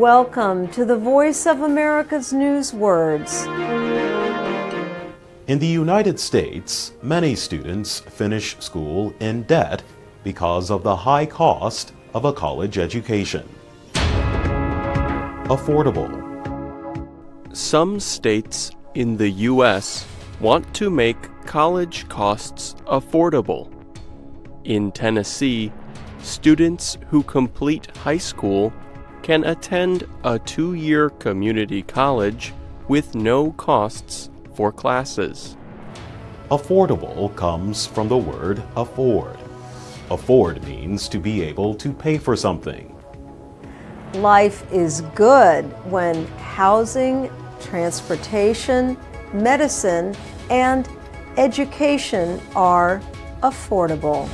Welcome to the Voice of America's News Words. In the United States, many students finish school in debt because of the high cost of a college education. Affordable. Some states in the U.S. want to make college costs affordable. In Tennessee, students who complete high school can attend a two year community college with no costs for classes. Affordable comes from the word afford. Afford means to be able to pay for something. Life is good when housing, transportation, medicine, and education are affordable.